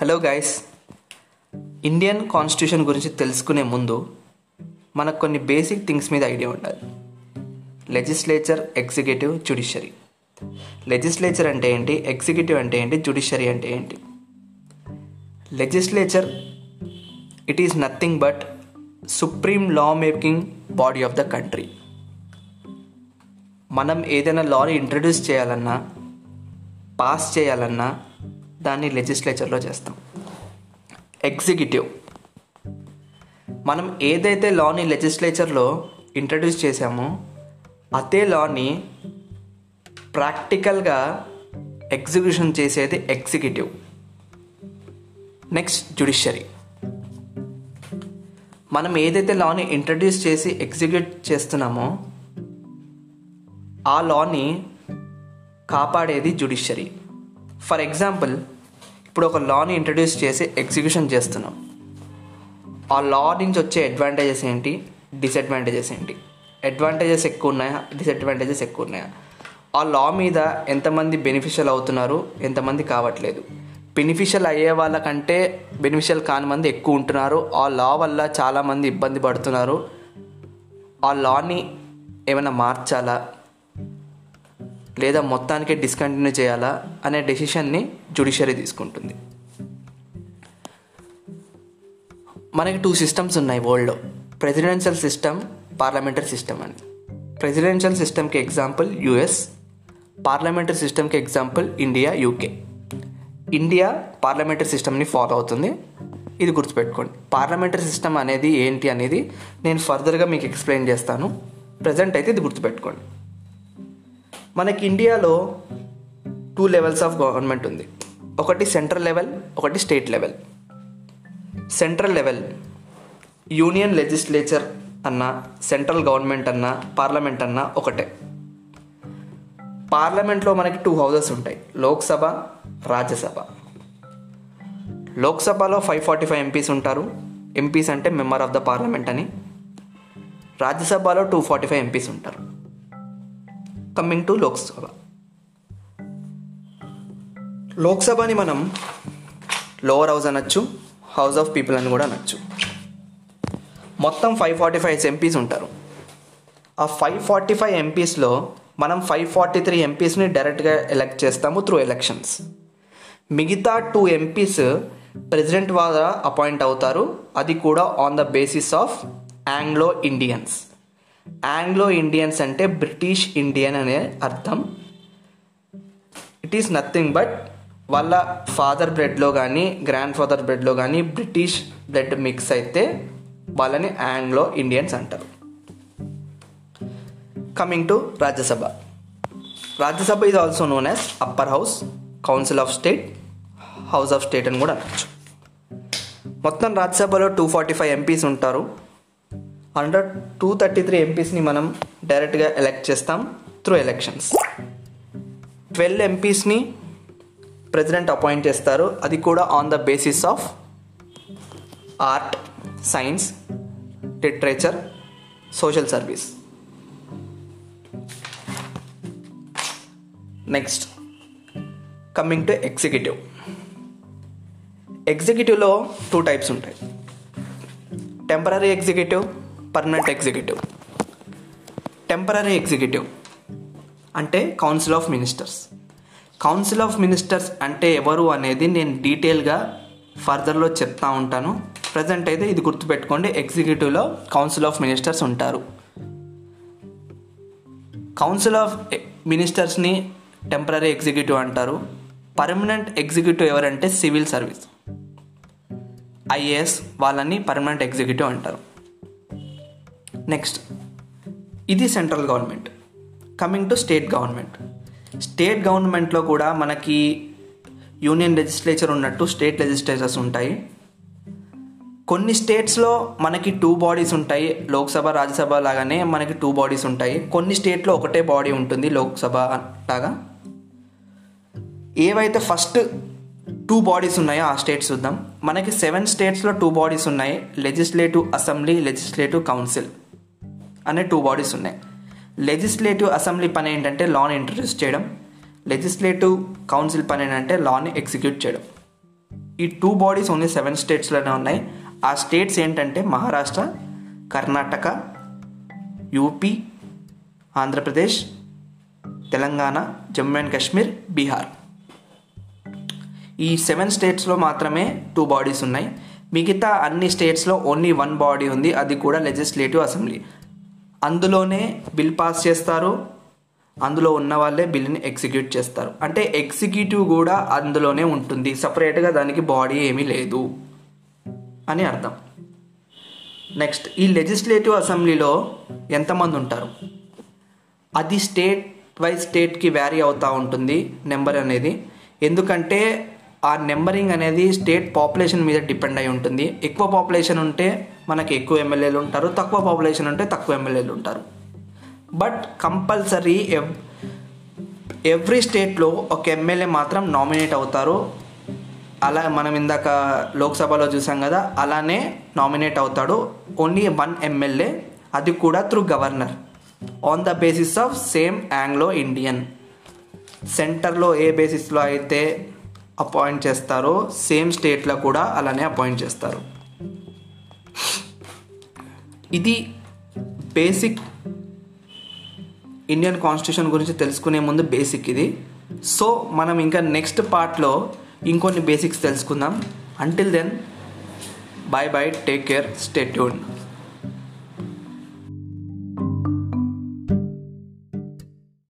Hello guys Indian constitution గురించి తెలుసుకునే ముందు మనకు కొన్ని బేసిక్ థింగ్స్ మీద ఐడియా ఉండాలి. లెజిస్లేచర్ ఎగ్జిక్యూటివ్ జ్యుడిషియరీ లెజిస్లేచర్ అంటే ఏంటి? ఎగ్జిక్యూటివ్ అంటే ఏంటి? జ్యుడిషియరీ అంటే ఏంటి? Legislature it is nothing but supreme law making body of the country మనం ఏదైనా లాని ఇంట్రడ్యూస్ చేయాలన్నా పాస్ చేయాలన్నా దాన్ని లెజిస్లేచర్లో చేస్తాం. ఎగ్జిక్యూటివ్ మనం ఏదైతే లాని లెజిస్లేచర్లో ఇంట్రడ్యూస్ చేశామో అదే లాని ప్రాక్టికల్గా ఎగ్జిక్యూషన్ చేసేది ఎగ్జిక్యూటివ్ నెక్స్ట్ జ్యుడిషియరీ మనం ఏదైతే లాని ఇంట్రడ్యూస్ చేసి ఎగ్జిక్యూట్ చేస్తున్నామో ఆ లాని కాపాడేది జ్యుడిషియరీ ఫర్ ఎగ్జాంపుల్ ఇప్పుడు ఒక లాని ఇంట్రడ్యూస్ చేసి ఎగ్జిక్యూషన్ చేస్తున్నాం. ఆ లా నుంచి వచ్చే అడ్వాంటేజెస్ ఏంటి? డిసడ్వాంటేజెస్ ఏంటి? అడ్వాంటేజెస్ ఎక్కువ ఉన్నాయా డిసడ్వాంటేజెస్ ఎక్కువ ఉన్నాయా ఆ లా మీద ఎంతమంది బెనిఫిషియల్ అవుతున్నారు? ఎంతమంది కావట్లేదు. బెనిఫిషియల్ అయ్యే వాళ్ళకంటే బెనిఫిషియల్ కాని మంది ఎక్కువ ఉంటున్నారు. ఆ లా వల్ల చాలామంది ఇబ్బంది పడుతున్నారు. ఆ లాని ఏమైనా మార్చాలా? లేదా మొత్తానికి డిస్కంటిన్యూ చేయాలా అనే డెసిషన్ని జ్యుడిషియరీ తీసుకుంటుంది. మనకి టూ సిస్టమ్స్ ఉన్నాయి వరల్డ్లో ప్రెసిడెన్షియల్ సిస్టమ్ పార్లమెంటరీ సిస్టమ్ అని. ప్రెసిడెన్షియల్ సిస్టమ్కి ఎగ్జాంపుల్ యుఎస్ పార్లమెంటరీ సిస్టమ్కి example India UK India parliamentary సిస్టమ్ని ఫాలో అవుతుంది. ఇది గుర్తుపెట్టుకోండి. పార్లమెంటరీ సిస్టమ్ అనేది ఏంటి అనేది నేను ఫర్దర్గా మీకు ఎక్స్ప్లెయిన్ చేస్తాను. ప్రజెంట్ అయితే ఇది గుర్తుపెట్టుకోండి. మనకి ఇండియాలో టూ లెవెల్స్ ఆఫ్ గవర్నమెంట్ ఉంది. ఒకటి సెంట్రల్ లెవెల్ ఒకటి state level central level union legislature అన్న సెంట్రల్ గవర్నమెంట్ అన్న పార్లమెంట్ అన్న ఒకటే. పార్లమెంట్లో మనకి టూ హౌసెస్ ఉంటాయి. లోక్సభ రాజ్యసభ. లోక్సభలో ఫైవ్ ఫార్టీ ఫైవ్ ఎంపీస్ ఉంటారు. ఎంపీస్ అంటే మెంబర్ ఆఫ్ ద పార్లమెంట్ అని. రాజ్యసభలో టూ ఫార్టీ ఫైవ్ ఎంపీస్ ఉంటారు. కమ్మింగ్ టు లోక్సభ లోక్సభని మనం లోవర్ హౌస్ అనొచ్చు హౌస్ ఆఫ్ పీపుల్ అని కూడా అనొచ్చు. మొత్తం ఫైవ్ ఫార్టీ ఫైవ్ ఎంపీస్ ఉంటారు. ఆ ఫైవ్ ఫార్టీ ఫైవ్ ఎంపీస్లో మనం ఫైవ్ ఫార్టీ త్రీ ఎంపీస్ని డైరెక్ట్గా ఎలెక్ట్ చేస్తాము త్రూ ఎలక్షన్స్ మిగతా టూ ఎంపీస్ ప్రెసిడెంట్ ద్వారా అపాయింట్ అవుతారు. అది కూడా on the basis of Anglo Indians Anglo Indians అంటే బ్రిటిష్ ఇండియన్ అనే అర్థం. ఇట్ ఈస్ నథింగ్ బట్ వాళ్ళ ఫాదర్ బ్రెడ్లో కానీ గ్రాండ్ ఫాదర్ బ్రెడ్లో కానీ బ్రిటిష్ బ్రెడ్ మిక్స్ అయితే వాళ్ళని ఆంగ్లో ఇండియన్స్ అంటారు coming to Rajya Sabha Rajya Sabha is also known as upper house council of state house of state అని కూడా అనొచ్చు. మొత్తం రాజ్యసభలో టూ ఫార్టీ ఫైవ్ ఎంపీస్ ఉంటారు. హండ్రెడ్ టూ థర్టీ త్రీ ఎంపీస్ని మనం డైరెక్ట్గా ఎలెక్ట్ చేస్తాం త్రూ ఎలక్షన్స్. ట్వెల్వ్ ఎంపీస్ని ప్రెసిడెంట్ అపాయింట్ చేస్తారు. అది కూడా on the basis of art science literature social service. Next coming to executive. ఎగ్జిక్యూటివ్లో two types ఉంటాయి. Temporary executive permanent executive temporary executive అంటే council of ministers council of ministers అంటే ఎవరు అనేది నేను డీటెయిల్గా ఫర్దర్లో చెప్తా ఉంటాను. ప్రజెంట్ అయితే ఇది గుర్తుపెట్టుకోండి ఎగ్జిక్యూటివ్లో కౌన్సిల్ ఆఫ్ మినిస్టర్స్ ఉంటారు. కౌన్సిల్ ఆఫ్ మినిస్టర్స్ని టెంపరీ ఎగ్జిక్యూటివ్ అంటారు. పర్మనెంట్ ఎగ్జిక్యూటివ్ ఎవరంటే సివిల్ సర్వీస్ ఐఏఎస్ వాళ్ళని పర్మనెంట్ ఎగ్జిక్యూటివ్ అంటారు. నెక్స్ట్ ఇది central government coming to state government state గవర్నమెంట్లో కూడా మనకి యూనియన్ లెజిస్లేచర్ ఉన్నట్టు స్టేట్ లెజిస్లేచర్స్ ఉంటాయి. కొన్ని స్టేట్స్లో మనకి టూ బాడీస్ ఉంటాయి. లోక్సభ రాజ్యసభ లాగానే మనకి టూ బాడీస్ ఉంటాయి. కొన్ని స్టేట్లో ఒకటే బాడీ ఉంటుంది లోక్సభ లాగా. ఏవైతే ఫస్ట్ టూ బాడీస్ ఉన్నాయో ఆ స్టేట్స్ చూద్దాం. మనకి సెవెన్ స్టేట్స్లో టూ బాడీస్ ఉన్నాయి. లెజిస్లేటివ్ అసెంబ్లీ లెజిస్లేటివ్ కౌన్సిల్ అనే టూ బాడీస్ ఉన్నాయి. లెజిస్లేటివ్ అసెంబ్లీ పని ఏంటంటే లాని ఇంట్రడ్యూస్ చేయడం. లెజిస్లేటివ్ కౌన్సిల్ పని ఏంటంటే లాని ఎగ్జిక్యూట్ చేయడం. ఈ టూ బాడీస్ ఓన్లీ సెవెన్ స్టేట్స్లోనే ఉన్నాయి. ఆ స్టేట్స్ ఏంటంటే మహారాష్ట్ర కర్ణాటక యూపీ ఆంధ్రప్రదేశ్ తెలంగాణ జమ్మూ అండ్ కాశ్మీర్ బీహార్ ఈ సెవెన్ స్టేట్స్లో మాత్రమే టూ బాడీస్ ఉన్నాయి. మిగతా అన్ని స్టేట్స్లో ఓన్లీ వన్ బాడీ ఉంది. అది కూడా లెజిస్లేటివ్ అసెంబ్లీ అందులోనే బిల్ పాస్ చేస్తారు. అందులో ఉన్న వాళ్ళే బిల్ని ఎగ్జిక్యూట్ చేస్తారు. అంటే ఎగ్జిక్యూటివ్ కూడా అందులోనే ఉంటుంది. సపరేట్గా దానికి బాడీ ఏమీ లేదు అని అర్థం. నెక్స్ట్ ఈ లెజిస్లేటివ్ అసెంబ్లీలో ఎంతమంది ఉంటారు? అది స్టేట్ వైజ్ స్టేట్కి వ్యారీ అవుతూ ఉంటుంది నెంబర్ అనేది. ఎందుకంటే ఆ నెంబరింగ్ అనేది స్టేట్ పాపులేషన్ మీద డిపెండ్ అయి ఉంటుంది. ఎక్కువ పాపులేషన్ ఉంటే మనకి ఎక్కువ ఎమ్మెల్యేలు ఉంటారు తక్కువ పాపులేషన్ ఉంటే తక్కువ ఎమ్మెల్యేలు ఉంటారు. బట్ కంపల్సరీ ఎవ్ ఎవ్రీ స్టేట్లో ఒక ఎమ్మెల్యే మాత్రం నామినేట్ అవుతారు. అలా మనం ఇందాక లోక్సభలో చూసాం కదా అలానే నామినేట్ అవుతాడు. ఓన్లీ వన్ ఎమ్మెల్యే అది కూడా through governor on the basis of same Anglo Indian సెంటర్లో ఏ బేసిస్లో అయితే అపాయింట్ చేస్తారో సేమ్ స్టేట్లో కూడా అలానే అపాయింట్ చేస్తారు. ఇది బేసిక్ ఇండియన్ కాన్స్టిట్యూషన్ గురించి తెలుసుకునే ముందు బేసిక్ ఇది. సో మనం ఇంకా నెక్స్ట్ పార్ట్లో ఇంకొన్ని బేసిక్స్ తెలుసుకుందాం. Until then bye bye take care stay tuned